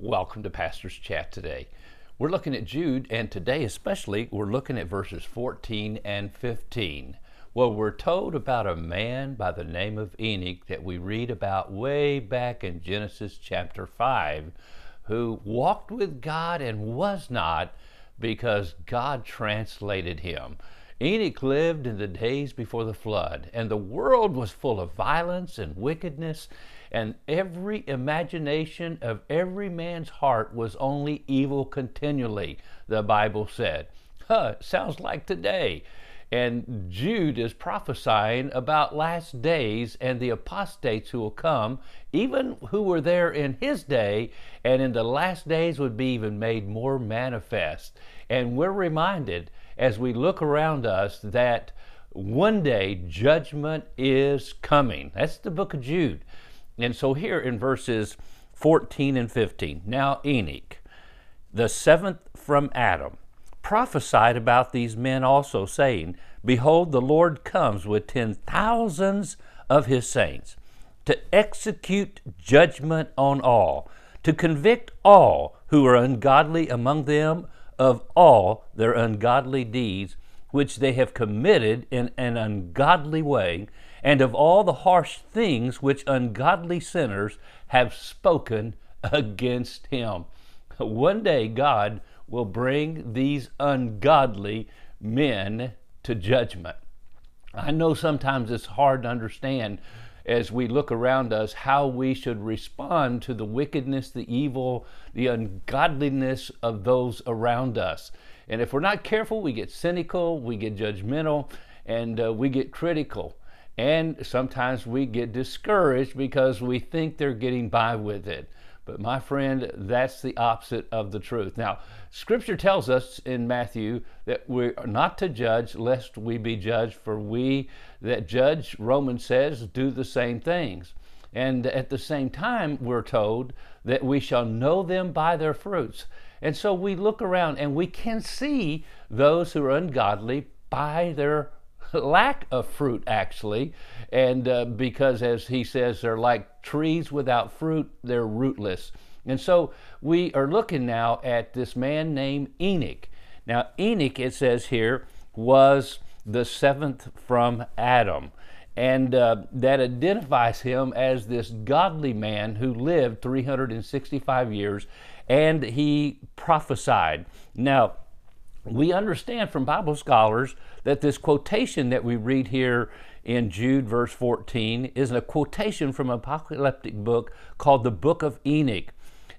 Welcome to Pastor's Chat today. We're looking at Jude, and today especially, we're looking at verses 14 and 15. Well, we're told about a man by the name of Enoch that we read about way back in Genesis chapter 5, who walked with God and was not because God translated him. Enoch lived in the days before the flood, and the world was full of violence and wickedness, and every imagination of every man's heart was only evil continually, the Bible said. Huh, sounds like today. And Jude is prophesying about last days and the apostates who will come, even who were there in his day, and in the last days would be even made more manifest. And we're reminded as we look around us that one day judgment is coming. That's the book of Jude. And so here in verses 14 and 15, now Enoch, the seventh from Adam, prophesied about these men also, saying, Behold, the Lord comes with ten thousands of his saints to execute judgment on all, to convict all who are ungodly among them of all their ungodly deeds which they have committed in an ungodly way, and of all the harsh things which ungodly sinners have spoken against him. One day God will bring these ungodly men to judgment. I know sometimes it's hard to understand as we look around us how we should respond to the wickedness, the evil, the ungodliness of those around us. And if we're not careful, we get cynical, we get judgmental, and uh, we get critical. And sometimes we get discouraged because we think they're getting by with it. But my friend, that's the opposite of the truth. Now, Scripture tells us in Matthew that we're not to judge lest we be judged, for we that judge, Romans says, do the same things. And at the same time, we're told that we shall know them by their fruits. And so we look around and we can see those who are ungodly by their lack of fruit, actually. And uh, because, as he says, they're like trees without fruit, they're rootless. And so we are looking now at this man named Enoch. Now, Enoch, it says here, was the seventh from Adam. And uh, that identifies him as this godly man who lived 365 years and he prophesied. Now, we understand from Bible scholars that this quotation that we read here in Jude, verse 14, is a quotation from an apocalyptic book called the Book of Enoch.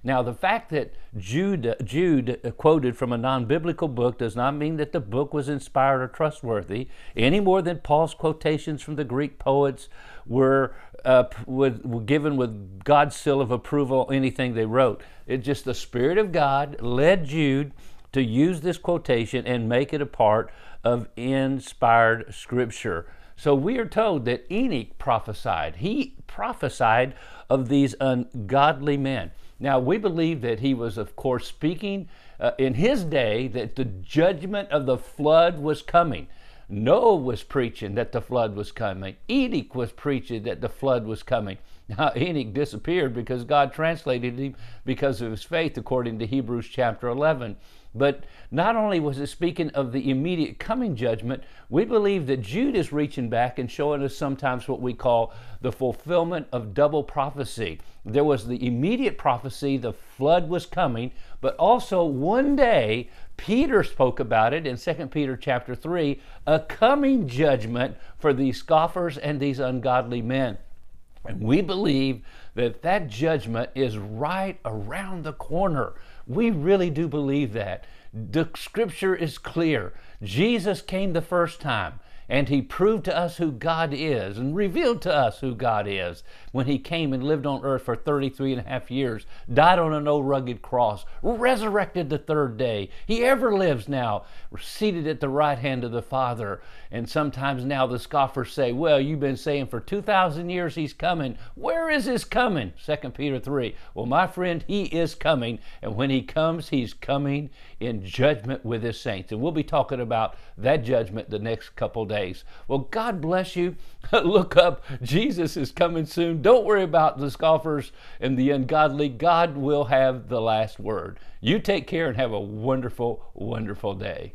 Now, the fact that Jude, Jude quoted from a non biblical book does not mean that the book was inspired or trustworthy, any more than Paul's quotations from the Greek poets were, uh, with, were given with God's seal of approval, anything they wrote. It's just the Spirit of God led Jude to use this quotation and make it a part of inspired scripture. So we are told that Enoch prophesied. He prophesied of these ungodly men. Now we believe that he was, of course, speaking uh, in his day that the judgment of the flood was coming. Noah was preaching that the flood was coming. Enoch was preaching that the flood was coming. Now, Enoch disappeared because God translated him because of his faith, according to Hebrews chapter 11. But not only was it speaking of the immediate coming judgment, we believe that Jude is reaching back and showing us sometimes what we call the fulfillment of double prophecy. There was the immediate prophecy, the flood was coming, but also one day, Peter spoke about it in 2 Peter chapter 3, a coming judgment for these scoffers and these ungodly men. And we believe that that judgment is right around the corner. We really do believe that. The scripture is clear. Jesus came the first time and he proved to us who God is and revealed to us who God is when he came and lived on earth for 33 and a half years, died on an old rugged cross, resurrected the third day. He ever lives now, seated at the right hand of the Father. And sometimes now the scoffers say, Well, you've been saying for 2,000 years he's coming. Where is his coming? 2 Peter 3. Well, my friend, he is coming. And when he comes, he's coming in judgment with his saints. And we'll be talking about that judgment the next couple days days. Well, God bless you. Look up. Jesus is coming soon. Don't worry about the scoffers and the ungodly. God will have the last word. You take care and have a wonderful, wonderful day.